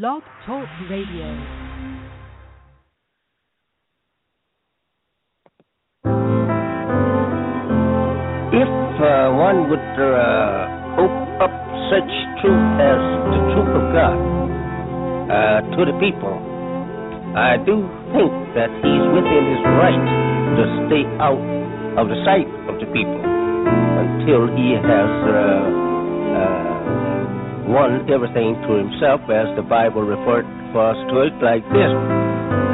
Blog Talk Radio. If uh, one would uh, open up such truth as the truth of God uh, to the people, I do think that he's within his right to stay out of the sight of the people until he has uh, everything to himself, as the Bible referred for us to it like this: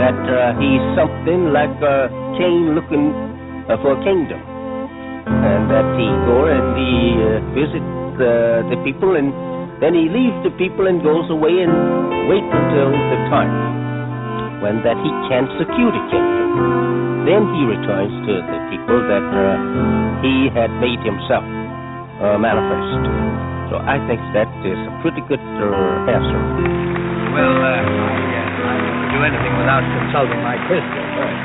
that uh, he's something like a king looking uh, for a kingdom and that he go and he uh, visit uh, the people and then he leaves the people and goes away and wait until the time when that he can secure the kingdom. Then he returns to the people that uh, he had made himself manifest. So I think that is a pretty good uh, answer. Well, uh, I, uh, wouldn't do anything without consulting my crystal first.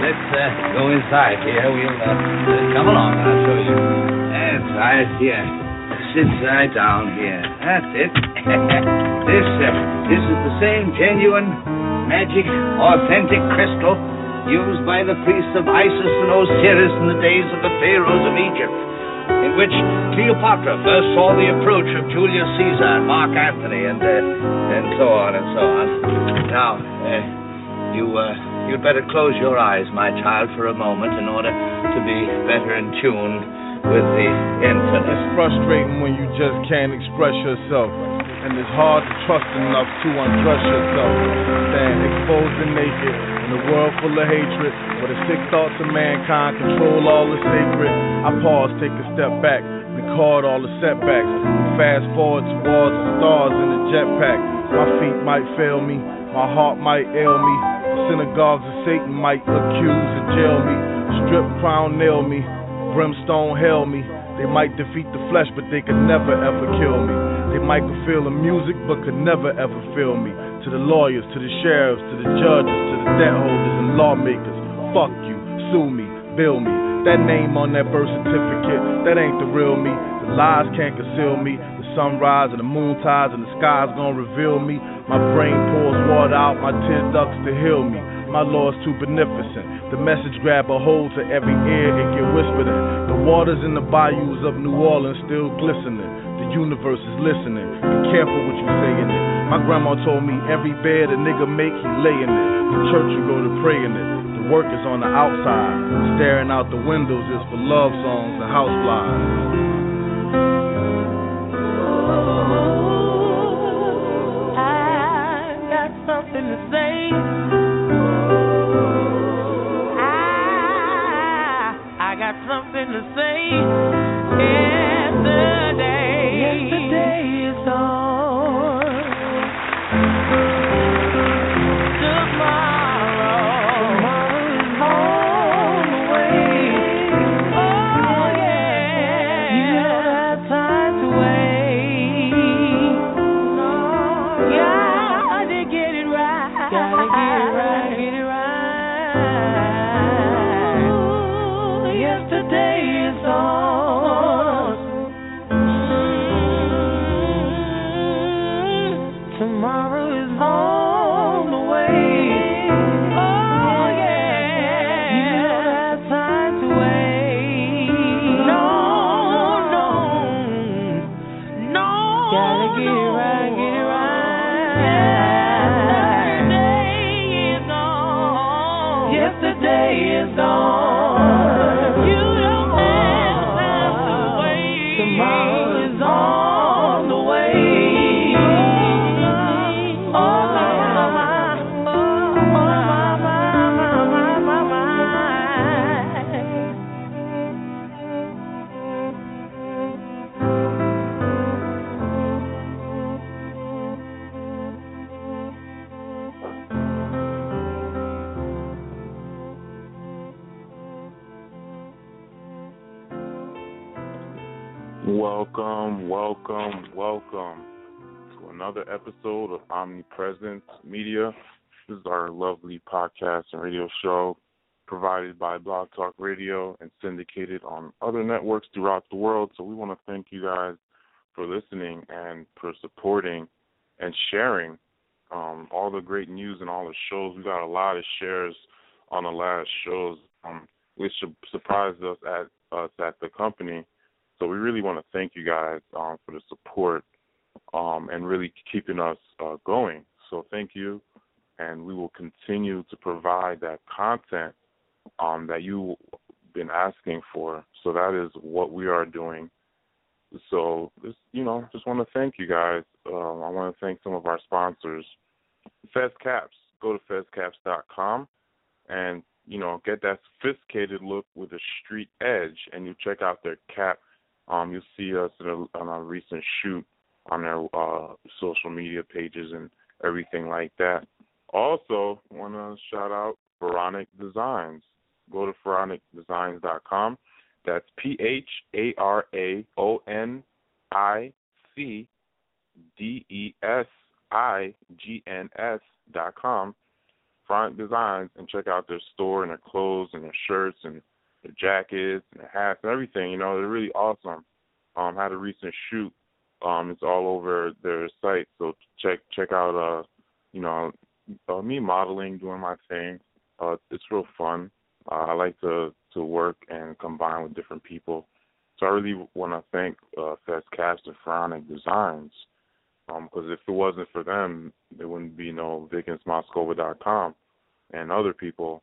Let's uh, go inside here. We'll uh, uh, come along. I'll show you. That's right. Here. Sit right down here. That's it. this uh, this is the same genuine, magic, authentic crystal used by the priests of Isis and Osiris in the days of the pharaohs of Egypt, in which Cleopatra first saw the approach of Julius Caesar and Mark Antony, and uh, and so on and so on. Now, uh, you. Uh, You'd better close your eyes, my child, for a moment in order to be better in tune with the infinite. It's frustrating when you just can't express yourself. And it's hard to trust enough to undress yourself. Stand exposed and naked in a world full of hatred, where the sick thoughts of mankind control all the sacred. I pause, take a step back, record all the setbacks, fast forward towards the stars in the jetpack. My feet might fail me, my heart might ail me. The Synagogues of Satan might accuse and jail me. Strip crown nail me. Brimstone hail me. They might defeat the flesh, but they could never ever kill me. They might feel the music, but could never ever feel me. To the lawyers, to the sheriffs, to the judges, to the debt holders and lawmakers. Fuck you, sue me, bill me. That name on that birth certificate, that ain't the real me. The lies can't conceal me. The sunrise and the moon tides and the sky's gonna reveal me. My brain pours water out my tear ducts to heal me. My Lord's too beneficent. The message grab a hold to every ear and get whispered in. The waters in the bayous of New Orleans still glistening. The universe is listening. Be careful what you say in it. My grandma told me every bed a nigga make, he lay in it. The church you go to pray in it. The work is on the outside. Staring out the windows is for love songs and house flies. Got something to say. Yesterday, episode of Omnipresence Media. This is our lovely podcast and radio show provided by Blog Talk Radio and syndicated on other networks throughout the world. So we want to thank you guys for listening and for supporting and sharing Um, all the great news and all the shows. We got a lot of shares on the last shows, um, which surprised us at us at the company. So we really want to thank you guys um, for the support um, and really keeping us uh, going. So thank you, and we will continue to provide that content um, that you've been asking for. So that is what we are doing. So just you know, just want to thank you guys. Um, I want to thank some of our sponsors, Fez Caps. Go to fezcaps.com and you know get that sophisticated look with a street edge, and you check out their cap. Um, you'll see us a, on a recent shoot on their uh, social media pages and everything like that. Also, want to shout out Pharaonic Designs. Go to pharaonicdesigns.com. That's P H A R A O N I C D E S I G N S dot com. Pharaonic Designs and check out their store and their clothes and their shirts and their jackets and their hats and everything. You know, they're really awesome. Um, had a recent shoot. Um, it's all over their site, so check check out. Uh, you know, uh, me modeling, doing my thing. Uh, it's real fun. Uh, I like to to work and combine with different people. So I really want to thank uh, Fez Caps and Pharaonic Designs because um, if it wasn't for them, there wouldn't be no VickensMoscova.com and other people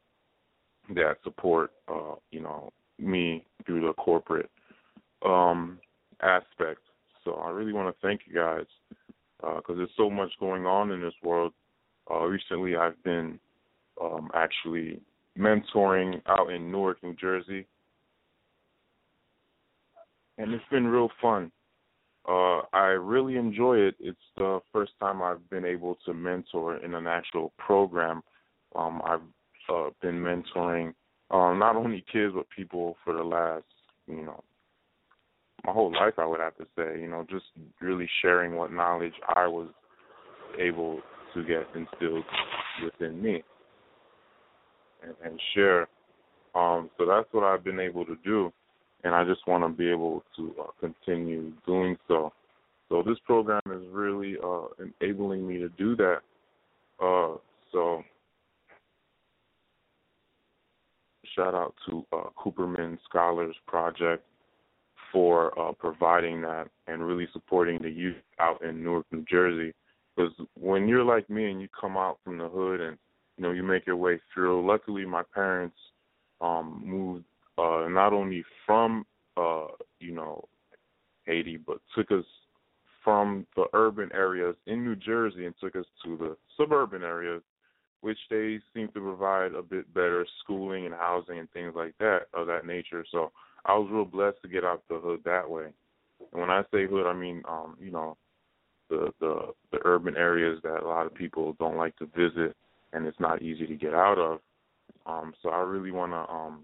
that support, uh, you know, me through the corporate um, aspect. So I really want to thank you guys because uh, there's so much going on in this world. Uh, recently, I've been um, actually mentoring out in Newark, New Jersey, and it's been real fun. Uh, I really enjoy it. It's the first time I've been able to mentor in an actual program. Um, I've uh, been mentoring um, not only kids but people for the last, you know, my whole life. I would have to say, you know, just really sharing what knowledge I was able to get instilled within me and, and share. Um, so that's what I've been able to do, and I just want to be able to uh, continue doing so. So this program is really uh, enabling me to do that. Uh, so shout out to uh, Cooperman Scholars Project for uh, providing that and really supporting the youth out in Newark, New Jersey. Because when you're like me and you come out from the hood and you know you make your way through. Luckily, my parents um, moved uh, not only from uh, you know Haiti, but took us from the urban areas in New Jersey and took us to the suburban areas, which they seem to provide a bit better schooling and housing and things like that of that nature. So I was real blessed to get out the hood that way. And when I say hood, I mean um, you know the the the urban areas that a lot of people don't like to visit and it's not easy to get out of. Um, so I really want to um,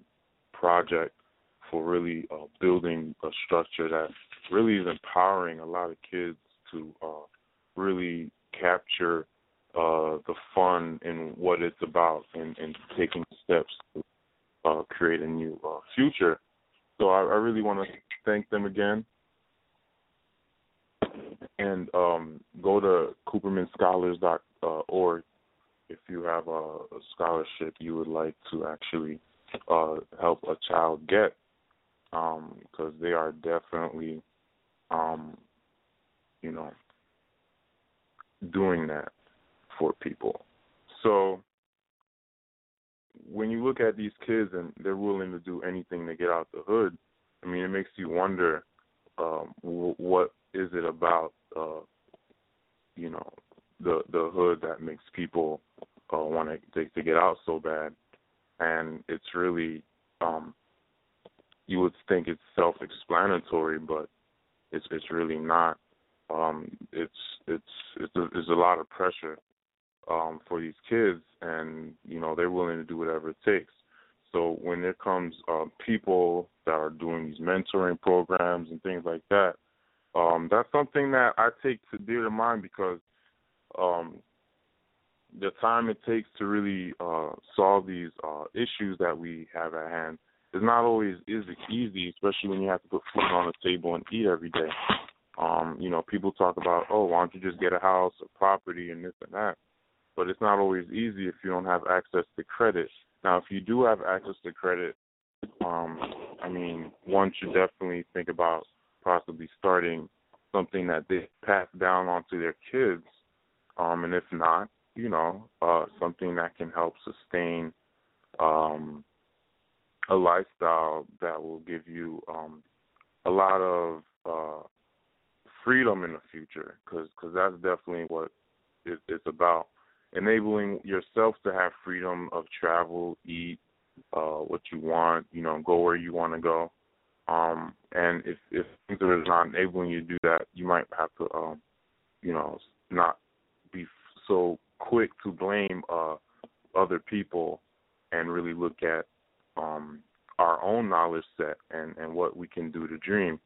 project for really uh, building a structure that really is empowering a lot of kids to uh, really capture uh, the fun in what it's about and, and taking steps to uh, create a new uh, future. So I, I really want to thank them again. And um, go to CoopermanScholars.org if you have a, a scholarship you would like to actually uh, help a child get, because um, they are definitely, um, you know, doing that for people. So when you look at these kids and they're willing to do anything to get out the hood, I mean, it makes you wonder um, what is it about, uh, you know, the the hood that makes people uh, want to to get out so bad, and it's really um, you would think it's self-explanatory, but it's it's really not. Um, it's it's it's a, it's a lot of pressure um, for these kids, and you know they're willing to do whatever it takes. So when there comes uh, people that are doing these mentoring programs and things like that, um, that's something that I take to dear to mind because um, the time it takes to really uh, solve these uh, issues that we have at hand is not always is easy, especially when you have to put food on the table and eat every day. Um, you know, people talk about, oh, why don't you just get a house, a property, and this and that. But it's not always easy if you don't have access to credit. Now, if you do have access to credit, um, I mean, one should definitely think about possibly starting something that they pass down onto their kids, um, and if not, you know, uh, something that can help sustain um, a lifestyle that will give you um, a lot of uh, freedom in the future, because cause that's definitely what it, it's about. Enabling yourself to have freedom of travel, eat uh, what you want, you know, go where you want to go. Um, and if if things are not enabling you to do that, you might have to, um, you know, not be so quick to blame uh, other people and really look at um, our own knowledge set and, and what we can do to dream.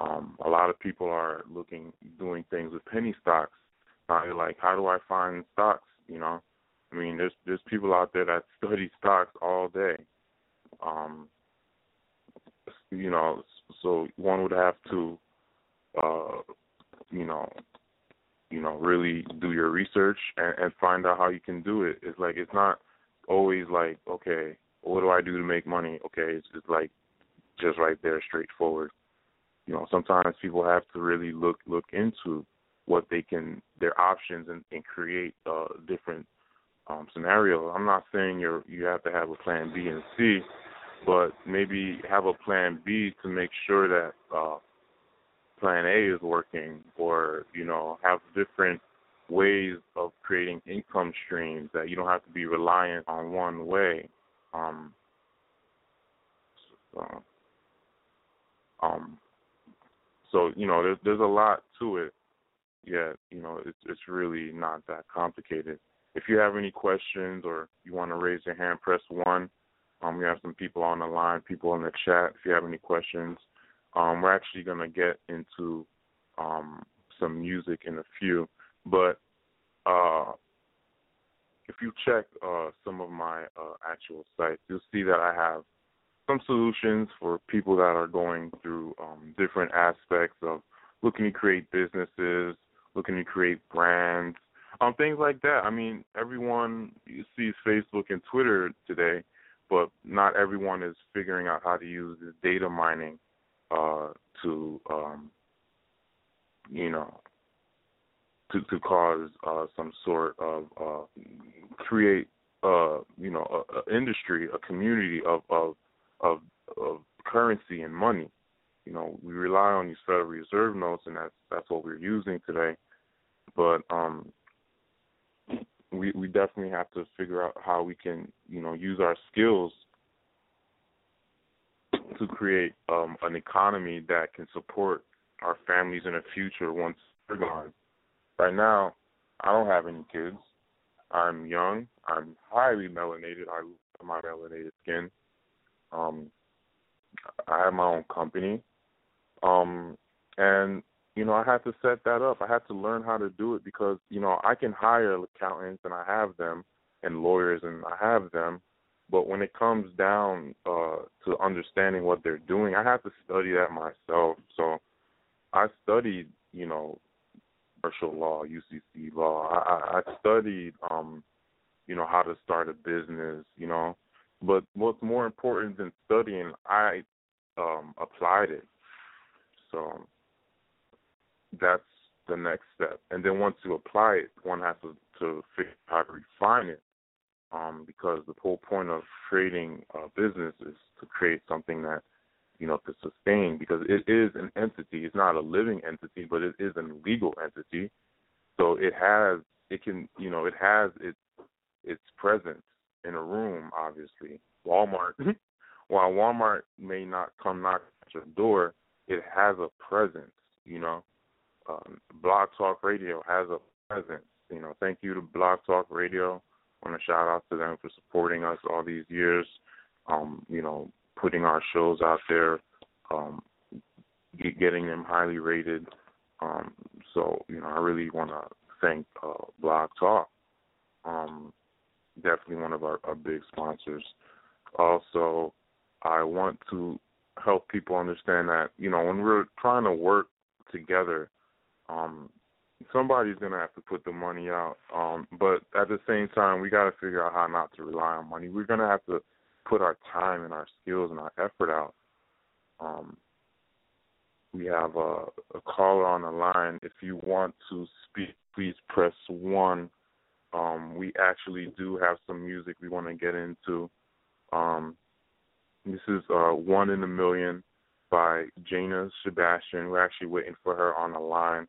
Um, a lot of people are looking, doing things with penny stocks. Like, how do I find stocks? You know, I mean, there's there's people out there that study stocks all day. Um, you know, so one would have to, uh, you know, you know, really do your research and, and find out how you can do it. It's like it's not always like, okay, what do I do to make money? Okay, it's just like just right there, straightforward. You know, sometimes people have to really look look into what they can their options and, and create uh different um scenarios. I'm not saying you're you have to have a plan B and C, but maybe have a plan B to make sure that uh plan A is working or, you know, have different ways of creating income streams that you don't have to be reliant on one way. Um so, um so, you know, there's there's a lot to it. Yet, you know, it's it's really not that complicated. If you have any questions or you want to raise your hand, press one. Um, we have some people on the line, people in the chat. If you have any questions, um, we're actually going to get into um, some music in a few, but uh, if you check uh, some of my uh, actual sites, you'll see that I have some solutions for people that are going through um, different aspects of looking to create businesses, looking to create brands, um, things like that. I mean, everyone sees Facebook and Twitter today, but not everyone is figuring out how to use this data mining uh, to um, you know to to cause uh, some sort of uh, create uh, you know a, a industry, a community of of of of currency and money. You know, we rely on these Federal Reserve notes, and that's that's what we're using today. But um, we we definitely have to figure out how we can you know use our skills to create um, an economy that can support our families in the future once we're gone. Right now, I don't have any kids. I'm young. I'm highly melanated. I love my melanated skin. Um, I have my own company. Um, and you know, I had to set that up. I had to learn how to do it because you know I can hire accountants and I have them, and lawyers and I have them, but when it comes down uh, to understanding what they're doing, I have to study that myself. So I studied, you know, commercial law, UCC law. I, I studied, um, you know, how to start a business, you know. But what's more important than studying, I um, applied it. So that's the next step. And then once you apply it, one has to, to figure out how to refine it um, because the whole point of creating a business is to create something that you know to sustain because it is an entity. It's not a living entity, but it is a legal entity. So it has it can you know it has its its presence in a room. Obviously, Walmart. while Walmart may not come knock at your door, it has a presence. You know, um, Blog Talk Radio has a presence. You know, thank you to Blog Talk Radio want to shout out to them for supporting us all these years. Um, you know, putting our shows out there, um, get, getting them highly rated. Um, so you know, I really want to thank uh, Blog Talk. Um, definitely one of our, our big sponsors. Also, I want to help people understand that you know when we're trying to work together, um, somebody's gonna have to put the money out. Um, but at the same time, we got to figure out how not to rely on money. We're gonna have to put our time and our skills and our effort out. Um, we have a, a caller on the line. If you want to speak, please press one. Um, we actually do have some music we want to get into. Um, this is uh, One in a Million by Jahna Sebastian. We're actually waiting for her on the line.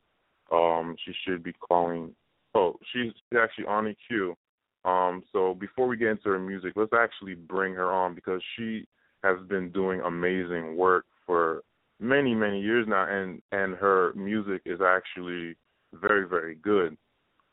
Um, she should be calling. Oh, she's actually on the queue. Um, so before we get into her music, let's actually bring her on because she has been doing amazing work for many, many years now, and and her music is actually very, very good.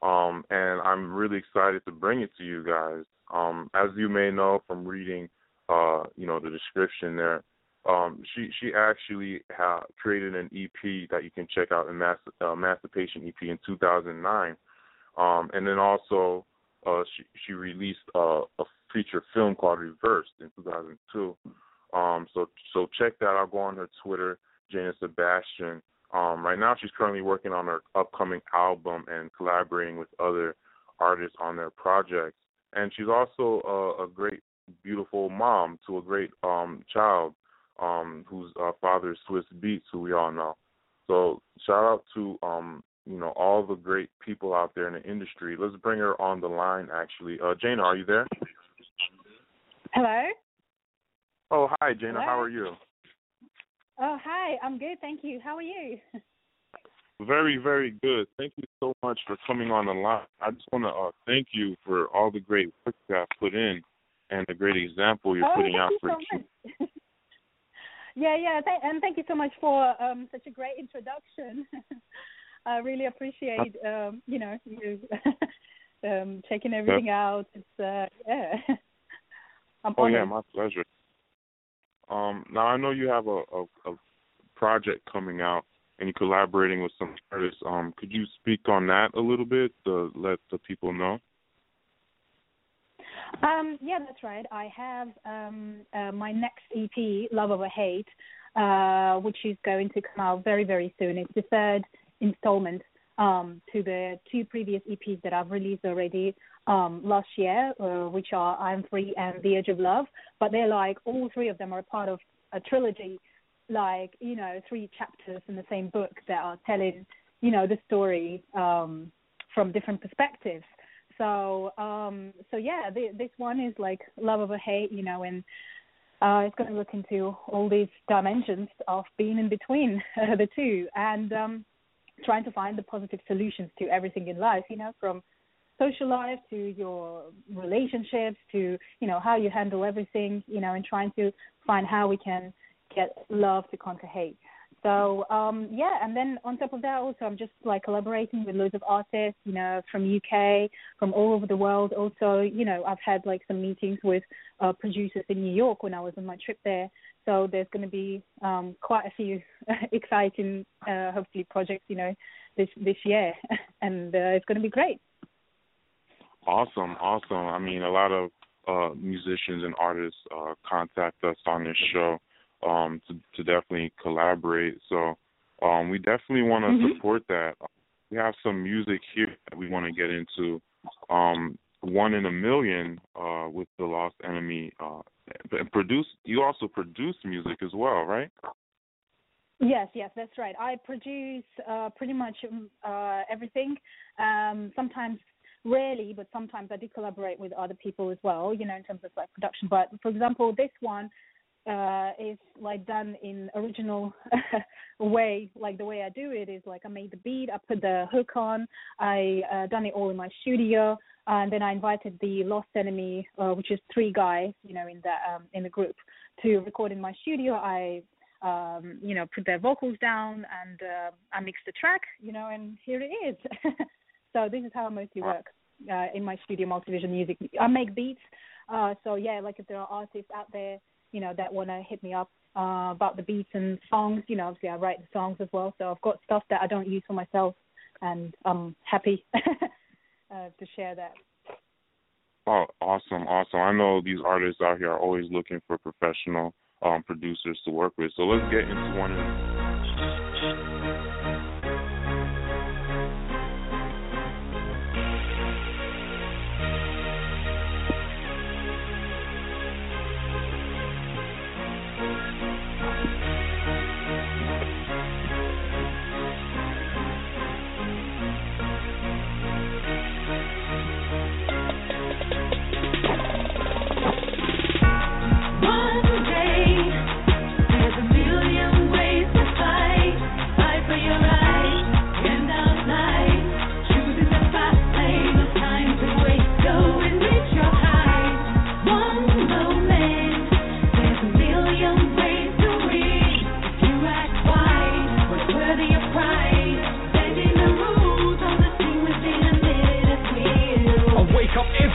Um, and I'm really excited to bring it to you guys. Um, as you may know from reading, uh, you know, the description there, um, she she actually ha- created an EP that you can check out, Mas- uh, Emancipation EP in 2009, um, and then also uh, she she released uh, a feature film called Reversed in 2002. Um, so so check that out. Go on her Twitter, Jahna Sebastian. Um, right now, she's currently working on her upcoming album and collaborating with other artists on their projects. And she's also a, a great, beautiful mom to a great um, child um, whose uh, father is Swizz Beatz, who we all know. So shout out to um, you know all the great people out there in the industry. Let's bring her on the line. Actually, uh, Jahna, are you there? Hello. Oh, hi, Jahna. Hello? How are you? Oh, hi. I'm good, thank you. How are you? Very, very good. Thank you so much for coming on the line. I just want to uh, thank you for all the great work that I've put in and the great example you're oh, putting thank out you for so much. yeah, yeah, th- and thank you so much for um, such a great introduction. I really appreciate um, you know you um, checking everything out. It's uh, yeah. I'm Oh honored. yeah, my pleasure. Um, now I know you have a, a, a project coming out and you're collaborating with some artists. Um, could you speak on that a little bit to let the people know? Um, yeah, that's right. I have um, uh, my next EP, Love Over Hate, uh, which is going to come out very, very soon. It's the third installment um, to the two previous EPs that I've released already um, last year, uh, which are I'm Free and The Edge of Love. But they're like, all three of them are part of a trilogy, like, you know, three chapters in the same book that are telling, you know, the story um, from different perspectives. So, um, so yeah, the, this one is like love over hate, you know, and uh, it's going to look into all these dimensions of being in between the two and um, trying to find the positive solutions to everything in life, you know, from social life to your relationships to, you know, how you handle everything, you know, and trying to find how we can get love to conquer hate. So um yeah, and then on top of that also I'm just like collaborating with loads of artists, you know, from UK, from all over the world. Also, you know, I've had like some meetings with uh producers in New York when I was on my trip there. So there's going to be um quite a few exciting uh hopefully projects, you know, this this year and uh, it's going to be great. Awesome, awesome. I mean, a lot of uh, musicians and artists uh, contact us on this show um, to, to definitely collaborate. So um, we definitely want to Mhm. support that. We have some music here that we want to get into. Um, One in a Million uh, with the Lost Enemy. Uh, and produce. You also produce music as well, right? Yes, yes, that's right. I produce uh, pretty much um, uh, everything. Um, sometimes, rarely, but sometimes I do collaborate with other people as well. You know, in terms of like production. But for example, this one uh, is like done in original way. Like the way I do it is like I made the beat, I put the hook on, I uh, done it all in my studio, and then I invited the Lost Enemy, uh, which is three guys, you know, in the um, in the group, to record in my studio. I um, you know, put their vocals down and uh, I mixed the track, you know, and here it is. so this is how I mostly work uh, in my studio, Multivizion Music. I make beats. Uh, so yeah, like if there are artists out there, you know, that want to hit me up uh, about the beats and songs, you know, obviously I write the songs as well. So I've got stuff that I don't use for myself, and I'm happy uh, to share that. Oh, awesome, awesome. I know these artists out here are always looking for professional um, producers to work with. So let's get into one of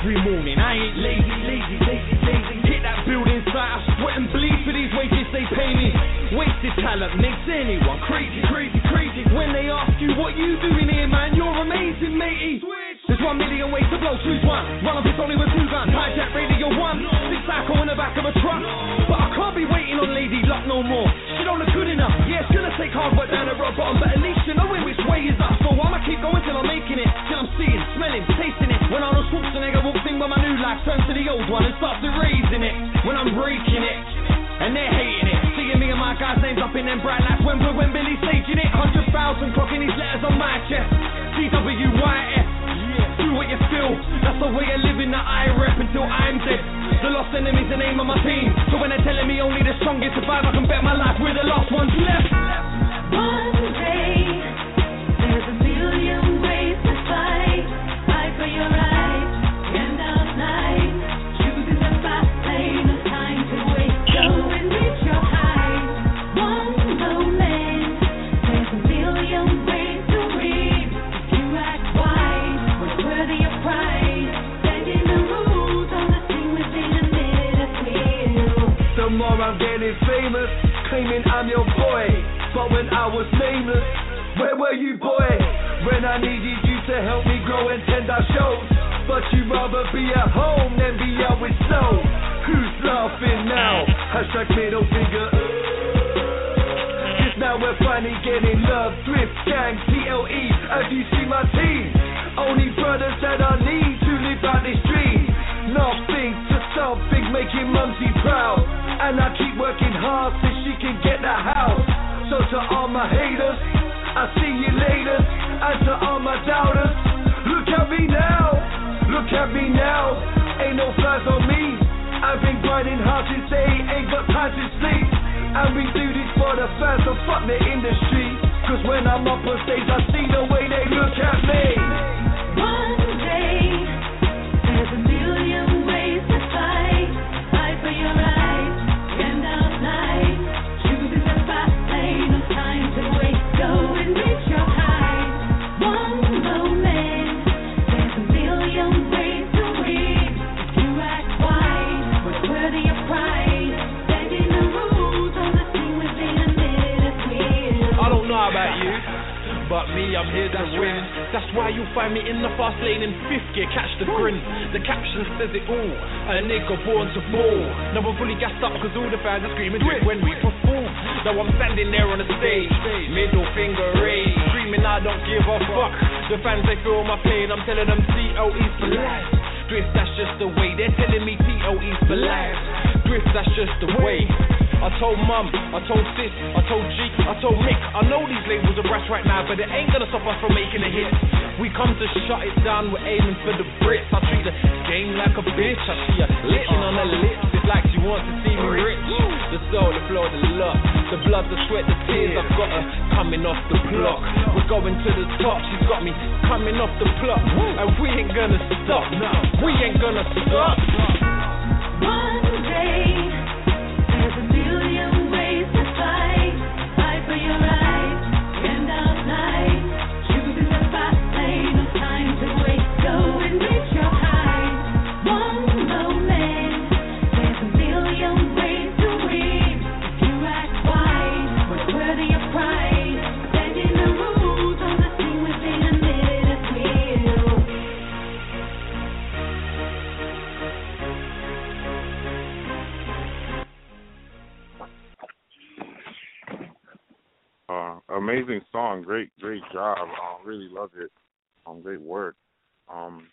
every morning. I ain't lazy, lazy, lazy, lazy. Hit that building site, I sweat and bleed for these wages they pay me. Wasted talent makes anyone crazy, crazy, crazy. When they ask you what you doing here, man, you're amazing, matey. There's one million ways to blow, choose one. Run up, it's only with two guns. Hijack radio one. Six cycle in the back of a truck. But I can't be waiting on Lady Luck no more. She don't look good enough. Yeah, it's gonna take hard work down the bottom, but at least you in life, turns to the old one and starts raising it. When I'm breaking it. And they're hating it. Seeing me and my guys' names up in them bright lights when we're when Billy's staging it. 100,000 clocking these letters on my chest. TWYS. Do what you feel. That's the way of living that I rep until I'm dead. The lost enemy's the name of my team. So when they're telling me only the strongest survive, I can bet my life we're the last ones left. One claiming I'm your boy. But when I was nameless, where were you, boy? When I needed you to help me grow and tend our shows. But you'd rather be at home than be out with snow. Who's laughing now? Hashtag middle finger. Cause now we're finally getting love. Drift gang, TLE, as you see my team. Only brothers that I need to live out this dream. Nothing to something, making mumsy proud. And I keep working hard so she can get the house. So to all my haters, I see you later. And to all my doubters, look at me now. Look at me now. Ain't no flies on me. I've been grinding hard since they ain't got time to sleep. And we do this for the fans, so fuck the industry. Cause when I'm up on stage, I see the way they look at me. One I'm here to win. That's why you'll find me in the fast lane in fifth gear, catch the grin. The caption says it all. A nigga born to ball. Now I'm fully gassed up because all the fans are screaming drip when we perform. Now I'm standing there on the stage, middle finger raised, screaming I don't give a fuck. The fans they feel my pain, I'm telling them COE's for life. Drift, that's just the way. They're telling me TOE's for life. Drift, that's just the way. I told mum, I told sis, I told G, I told Mick. I know these labels are brass right now, but it ain't gonna stop us from making a hit. We come to shut it down, we're aiming for the Brits. I treat the game like a bitch. I see her licking on her lips, it's like she wants to see me rich. The soul, the flow, the love, the blood, the sweat, the tears. I've got her coming off the block. We're going to the top. She's got me coming off the block, and we ain't gonna stop. We ain't gonna stop. One amazing song, great, great job. Um, really love it. Um, great work. Um,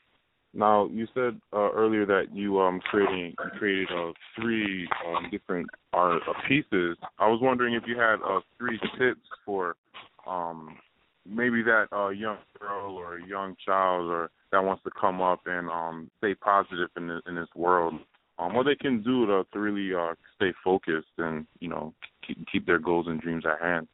now you said uh, earlier that you um creating you created uh, three um, different art uh, pieces. I was wondering if you had uh, three tips for um maybe that uh, young girl or young child or that wants to come up and um stay positive in this, in this world. Um, what they can do to, to really uh, stay focused and you know keep keep their goals and dreams at hand.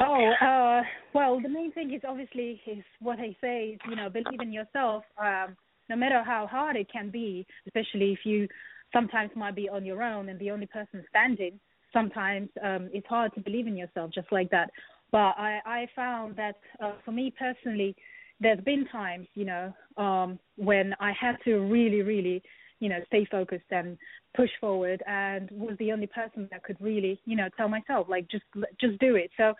Oh, uh, well, the main thing is obviously is what I say is, you know, believe in yourself. Um, no matter how hard it can be, especially if you sometimes might be on your own and the only person standing. Sometimes um, it's hard to believe in yourself just like that. But I, I found that uh, for me personally, there's been times, you know, um, when I had to really, really, you know, stay focused and push forward, and was the only person that could really, you know, tell myself like just just do it. So,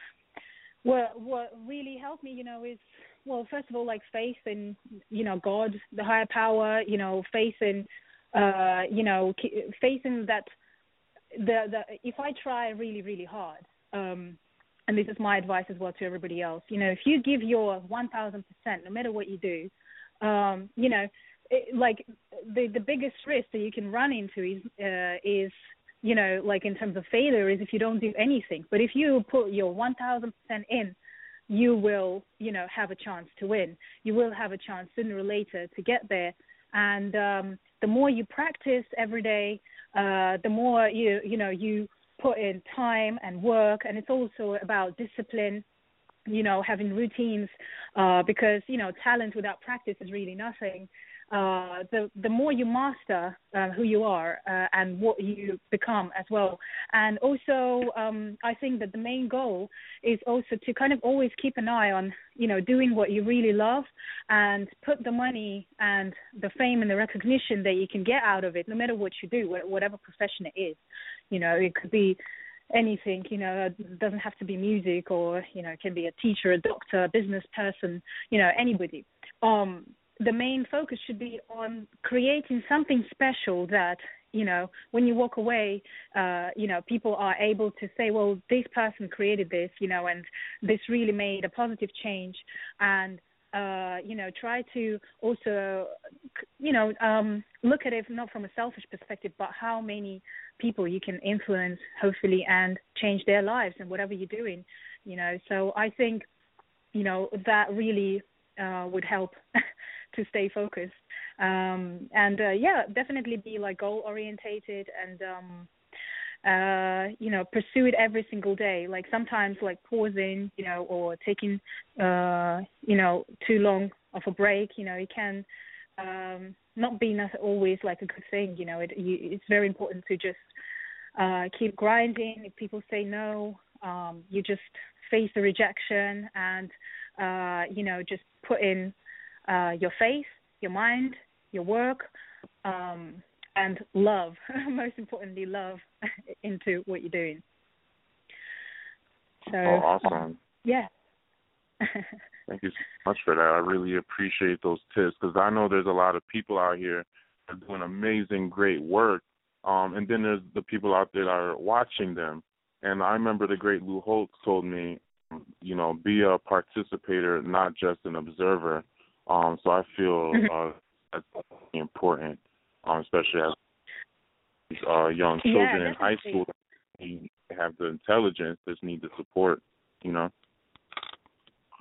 what what really helped me, you know, is well, first of all, like faith in, you know, God, the higher power, you know, faith in, uh, you know, faith in that the the if I try really, really hard, um, and this is my advice as well to everybody else. You know, if you give your one thousand percent, no matter what you do, um, you know, like the the biggest risk that you can run into is uh, is you know like in terms of failure is if you don't do anything. But if you put your one thousand percent in, you will you know have a chance to win. You will have a chance sooner or later to get there. And um, the more you practice every day, uh, the more you you know you put in time and work, and it's also about discipline. You know, having routines, uh, because you know talent without practice is really nothing. Uh, the the more you master uh, who you are uh, and what you become as well, and also um, I think that the main goal is also to kind of always keep an eye on you know doing what you really love and put the money and the fame and the recognition that you can get out of it, no matter what you do, whatever profession it is. You know, it could be anything you know it doesn't have to be music or you know it can be a teacher a doctor a business person you know anybody. Um the main focus should be on creating something special that you know when you walk away uh you know people are able to say well this person created this you know and this really made a positive change. And uh you know try to also you know um look at it not from a selfish perspective but how many people you can influence hopefully and change their lives and whatever you're doing you know so i think you know that really uh would help to stay focused. Um, and uh, yeah, definitely be like goal orientated and um, uh, you know pursue it every single day. Like sometimes like pausing, you know, or taking uh, you know too long of a break. You know, it can um, not be not always like a good thing. You know, it, you, it's very important to just uh, keep grinding. If people say no, um, you just face the rejection and uh, you know just put in uh, your faith, your mind, your work, um, and love. Most importantly, love into what you're doing. So, oh, awesome. Yeah. Thank you so much for that. I really appreciate those tips because I know there's a lot of people out here that are doing amazing, great work. Um, and then there's the people out there that are watching them. And I remember the great Lou Holtz told me, you know, be a participator, not just an observer. Um, so I feel mm-hmm. uh, that's important, um, especially as uh, young children yeah, in high school have the intelligence, just need the support, you know.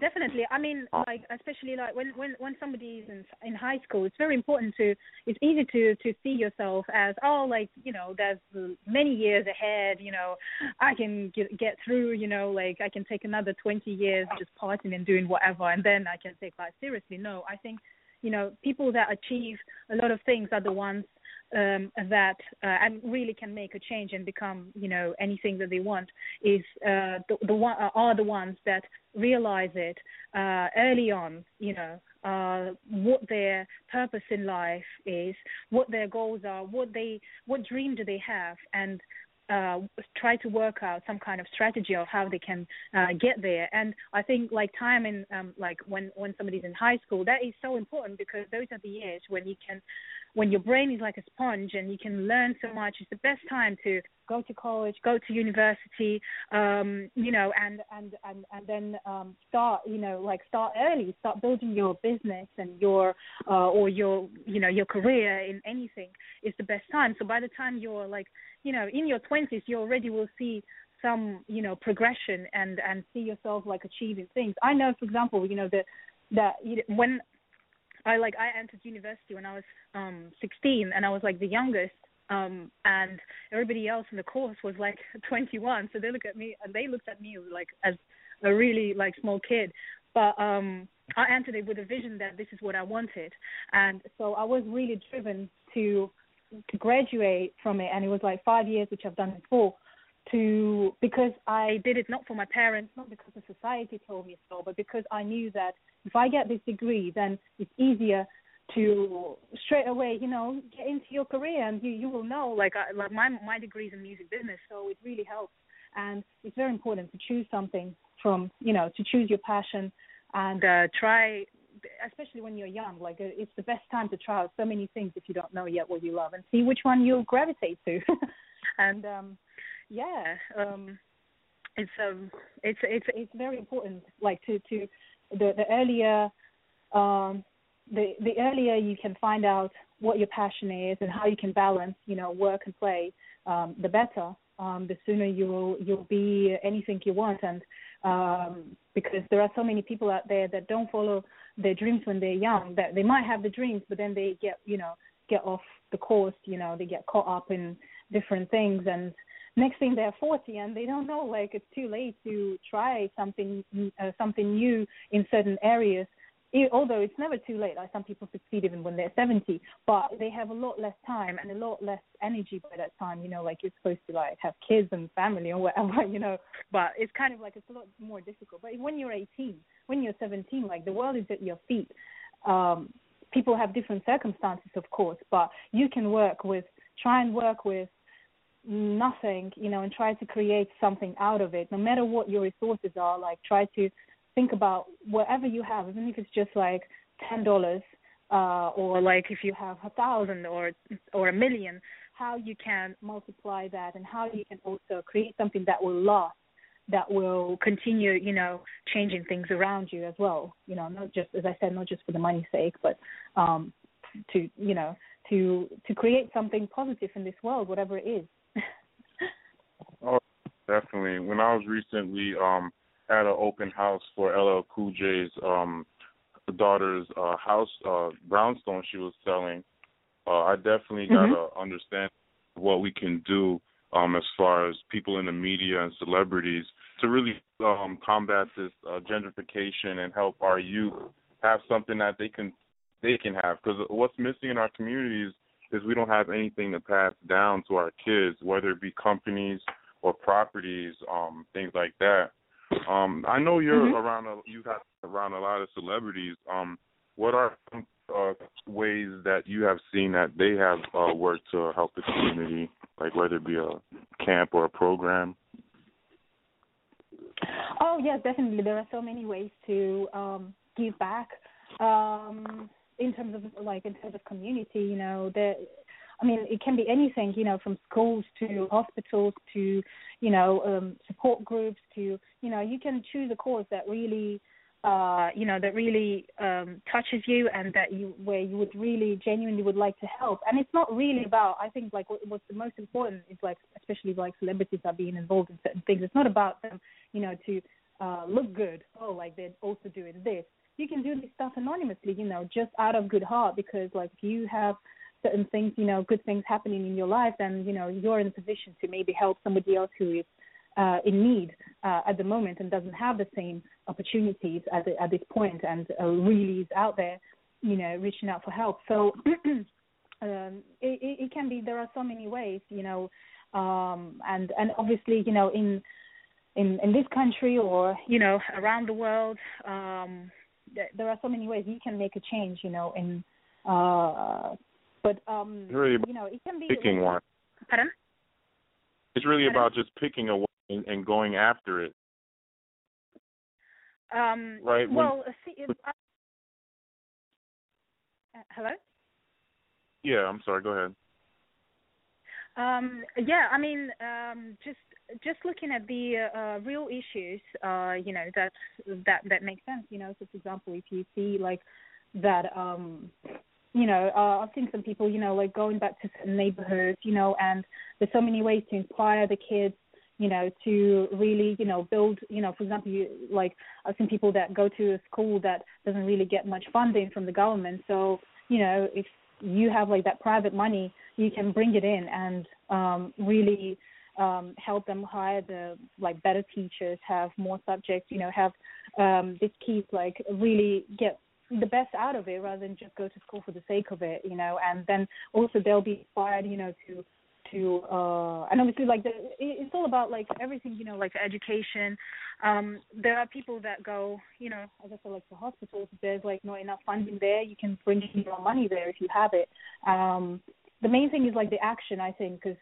Definitely. I mean, like especially like when when when somebody is in in high school, it's very important to. It's easy to to see yourself as oh, like you know, there's many years ahead. You know, I can get get through. You know, like I can take another twenty years just partying and doing whatever, and then I can take life seriously. No, I think you know people that achieve a lot of things are the ones um, that uh, and really can make a change and become you know anything that they want is uh, the, the one uh, are the ones that realize it uh, early on you know uh, what their purpose in life is what their goals are what they what dream do they have and uh, try to work out some kind of strategy of how they can uh, get there. And I think like time in um, like when when somebody's in high school, that is so important because those are the years when you can when your brain is like a sponge and you can learn so much, it's the best time to go to college, go to university, um, you know, and and and and then um, start, you know, like start early, start building your business and your uh, or your you know your career in anything is the best time. So by the time you're like, you know, in your twenties, you already will see some you know progression and and see yourself like achieving things. I know, for example, you know that that when I like I entered university when I was um 16 and I was like the youngest um and everybody else in the course was like 21 so they look at me and they looked at me like as a really like small kid. But um I entered it with a vision that this is what I wanted and so I was really driven to to graduate from it and it was like 5 years which I've done before to because I did it not for my parents, not because the society told me so, but because I knew that if I get this degree, then it's easier to straight away, you know, get into your career, and you you will know. Like I, like my my degree is in music business, so it really helps, and it's very important to choose something from you know to choose your passion and uh, try especially when you're young like uh, it's the best time to try out so many things if you don't know yet what you love and see which one you'll gravitate to and um yeah um it's um it's it's it's very important like to to the the earlier um the the earlier you can find out what your passion is and how you can balance you know work and play um the better. Um the sooner you'll you'll be anything you want. And um because there are so many people out there that don't follow their dreams when they're young that they might have the dreams but then they get you know get off the course you know they get caught up in different things. And next thing they're 40 and they don't know like it's too late to try something uh, something new in certain areas. E- although it's never too late like some people succeed even when they're 70 but they have a lot less time and a lot less energy by that time you know like you're supposed to like have kids and family or whatever you know but it's kind of like it's a lot more difficult. But when you're 18 when you're 17 like the world is at your feet. Um people have different circumstances of course but you can work with try and work with nothing you know and try to create something out of it. No matter what your resources are like try to think about whatever you have even if it's just like ten dollars uh or like if you have a thousand or or a million how you can multiply that and how you can also create something that will last that will continue you know changing things around you as well. You know not just as i said not just for the money's sake but um to you know to to create something positive in this world whatever it is definitely. When I was recently um at an open house for LL Cool J's um daughter's uh house uh brownstone she was selling, uh I definitely got Mhm. to understand what we can do um as far as people in the media and celebrities to really um combat this uh, gentrification and help our youth have something that they can they can have because what's missing in our communities is we don't have anything to pass down to our kids whether it be companies or properties um things like that um i know you're Mhm. around a, you have around a lot of celebrities um what are some uh, ways that you have seen that they have uh, worked to help the community like whether it be a camp or a program Oh yes, definitely. There are so many ways to um, give back um, in terms of like in terms of community. You know, there. I mean, it can be anything. You know, from schools to hospitals to you know um, support groups to you know you can choose a cause that really uh you know that really um touches you and that you where you would really genuinely would like to help. And it's not really about i think like what, what's the most important is like especially like celebrities are being involved in certain things. It's not about them you know to uh look good. Oh like they're also doing this. You can do this stuff anonymously you know just out of good heart because like if you have certain things you know good things happening in your life then you know you're in a position to maybe help somebody else who is uh, in need uh, at the moment and doesn't have the same opportunities at, the, at this point and uh, really is out there, you know, reaching out for help. So um, it, it, can be. There are so many ways, you know, um, and and obviously, you know, in in in this country or you know around the world, um, th- there are so many ways you can make a change, you know, in. Uh, but um, really you know, it can be picking one Pardon? it's really Pardon? about just picking a one and, and going after it Um, Right, Well, uh, see, if I, uh, hello. yeah i'm sorry go ahead Um, yeah, I mean, um, just just looking at the uh, real issues, uh, you know, that that that makes sense. You know, so for example, if you see like that, um, you know, uh, I've seen some people, you know, like going back to certain neighborhoods, you know, and there's so many ways to inspire the kids, you know, to really, you know, build, you know, for example, you, like I've seen people that go to a school that doesn't really get much funding from the government, so you know, if you have like that private money, you can bring it in and um, really um, help them hire the like better teachers, have more subjects, you know, have um, these kids like really get the best out of it rather than just go to school for the sake of it, you know, and then also they'll be inspired, you know, to to uh and obviously like the it's all about like everything you know like education. Um there are people that go you know as i said like to hospitals there's like not enough funding there you can bring in your money there if you have it. Um the main thing is like the action i think because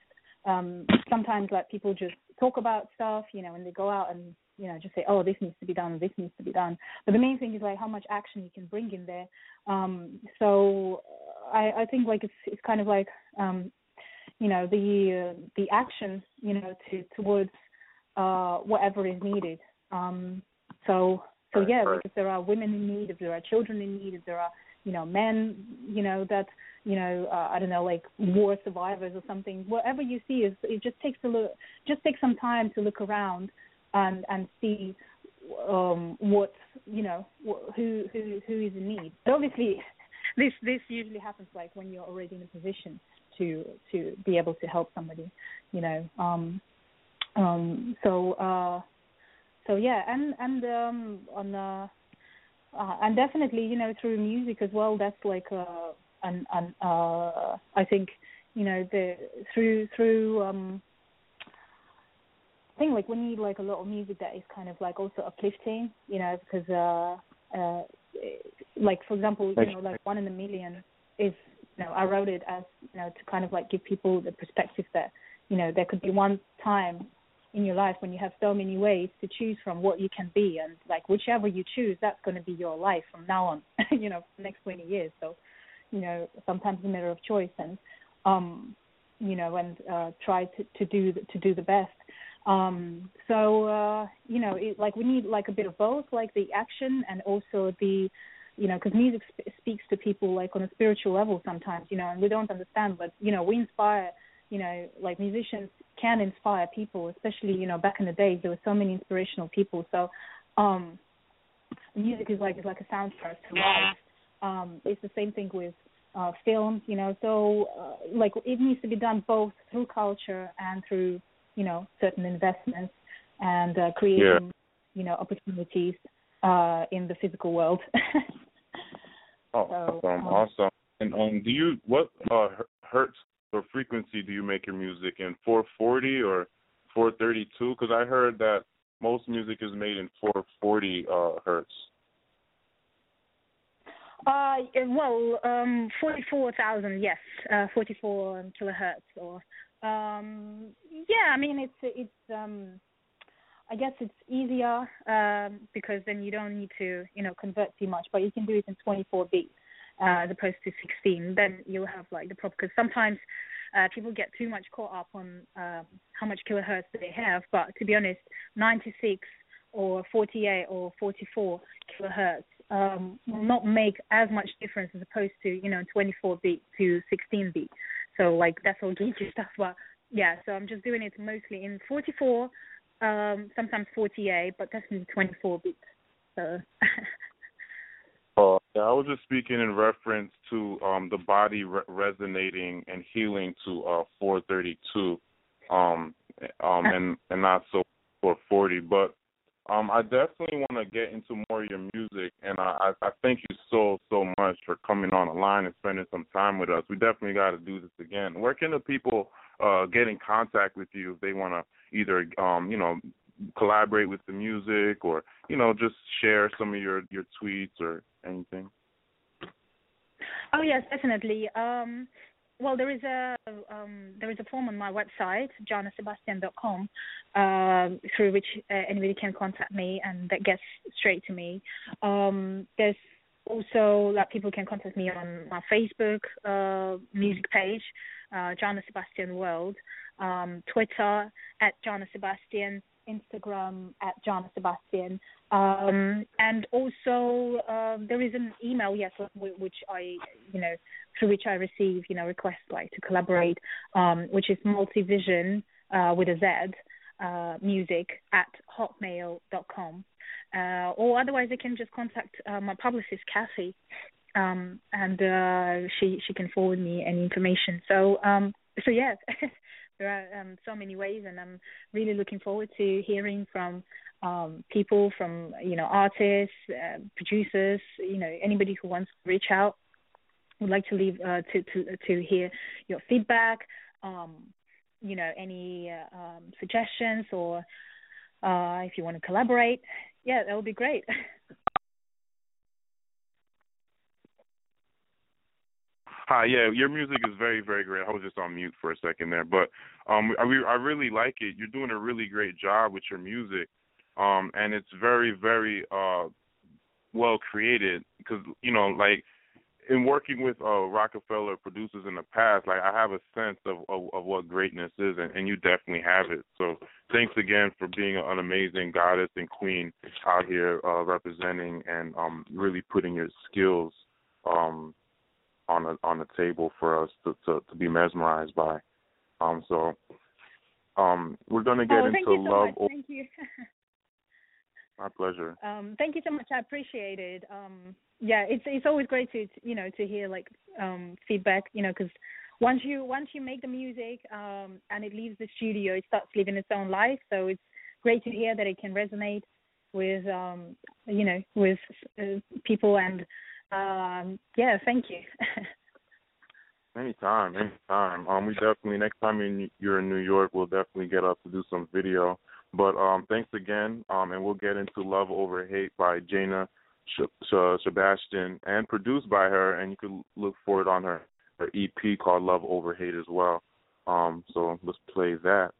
um sometimes like people just talk about stuff you know and they go out and you know just say oh this needs to be done this needs to be done. But the main thing is like how much action you can bring in there. Um so i i think like it's it's kind of like um you know the uh, the action you know to towards uh whatever is needed. Um so so yeah like if there are women in need if there are children in need if there are you know men you know that you know uh, i don't know like war survivors or something whatever you see is it just takes a look just take some time to look around and and see um what you know wh- who who who is in need. But obviously this this usually happens like when you're already in a position to to be able to help somebody you know um um so uh so yeah and and um on uh, uh and definitely you know through music as well that's like uh an an uh i think you know the through through um I think like we need like a lot of music that is kind of like also uplifting, you know, because uh uh like for example, you know, like one in a million is you know, I wrote it as, you know, to kind of like give people the perspective that, you know, there could be one time in your life when you have so many ways to choose from what you can be and like whichever you choose that's going to be your life from now on you know for the next 20 years. So you know sometimes a matter of choice and um you know and uh try to to do to do the best um so uh you know it, like we need like a bit of both like the action and also the you know because music sp- speaks to people like on a spiritual level sometimes you know and we don't understand but you know we inspire you know like musicians can inspire people especially you know back in the days there were so many inspirational people. So um music is like is like a soundtrack to life um it's the same thing with uh films you know so uh, like it needs to be done both through culture and through you know certain investments and uh, creating Yeah. you know opportunities uh in the physical world Oh, So, awesome, um, awesome. And um, do you what uh hertz or frequency do you make your music in? 440 or 432? Because I heard that most music is made in 440 uh hertz. Uh, well, um, 44,000, yes, uh, 44 kilohertz, or um, yeah, I mean it's it's um, I guess it's easier um, because then you don't need to you know convert too much, but you can do it in 24 beats uh, as opposed to 16. Then you'll have like the problem because sometimes uh, people get too much caught up on um, how much kilohertz they have, but to be honest, 96 or 48 or 44 kilohertz um, will not make as much difference as opposed to you know 24 beat to 16 beat. So like that's all geeky stuff, but yeah. So I'm just doing it mostly in 44, um, sometimes 48, but definitely 24 beats. So Uh, yeah, I was just speaking in reference to um the body re- resonating and healing to uh 432, um um and and not so 440. But um I definitely want to get into more of your music, and I I thank you so so much for coming on the line and spending some time with us. We definitely got to do this again. Where can the people uh get in contact with you if they want to either um you know collaborate with the music or you know just share some of your your tweets or anything Oh yes, definitely. Um, well, there is a um, there is a form on my website, jahnasebastian.com, um, through which uh, anybody can contact me, and that gets straight to me. Um, there's also that people can contact me on my Facebook uh, music page, uh, Jahna Sebastian World, um, Twitter at Jahna Sebastian, Instagram at Jahna Sebastian, um, and also uh, there is an email, yes, which I, you know, through which I receive, you know, requests like to collaborate, um, which is multivizion uh, with a Z, uh, music at hotmail.com. Uh, or otherwise, they can just contact uh, my publicist, Kathy, um, and uh, she she can forward me any information. So um, so yes, there are um, so many ways, and I'm really looking forward to hearing from um, people, from you know artists, uh, producers, you know anybody who wants to reach out. Would like to leave uh, to to to hear your feedback. Um, you know any uh, um, suggestions or uh, if you want to collaborate, yeah, that would be great. Hi, yeah, your music is very, very great. I was just on mute for a second there, but um, I, I really like it. You're doing a really great job with your music, um, and it's very, very uh, well created. Because you know, like in working with uh, Roc-A-Fella producers in the past, like I have a sense of of, of what greatness is, and, and you definitely have it. So thanks again for being an amazing goddess and queen out here uh, representing and um, really putting your skills um, on the on the table for us to, to, to be mesmerized by. Um, so um, we're gonna get oh, into so love. much. Thank you. My pleasure. Um, thank you so much. I appreciate it. Um, yeah, it's it's always great to you know to hear like um, feedback. You know, because once you once you make the music um, and it leaves the studio, it starts living its own life. So it's great to hear that it can resonate with um, you know with uh, people and um, yeah, thank you. Anytime, anytime. Um, we definitely next time you're in New York, we'll definitely get up to do some video. But um, thanks again. Um, and we'll get into Love Over Hate by Jahna Sebastian and produced by her. And you can look for it on her, her EP called Love Over Hate as well. Um, so let's play that.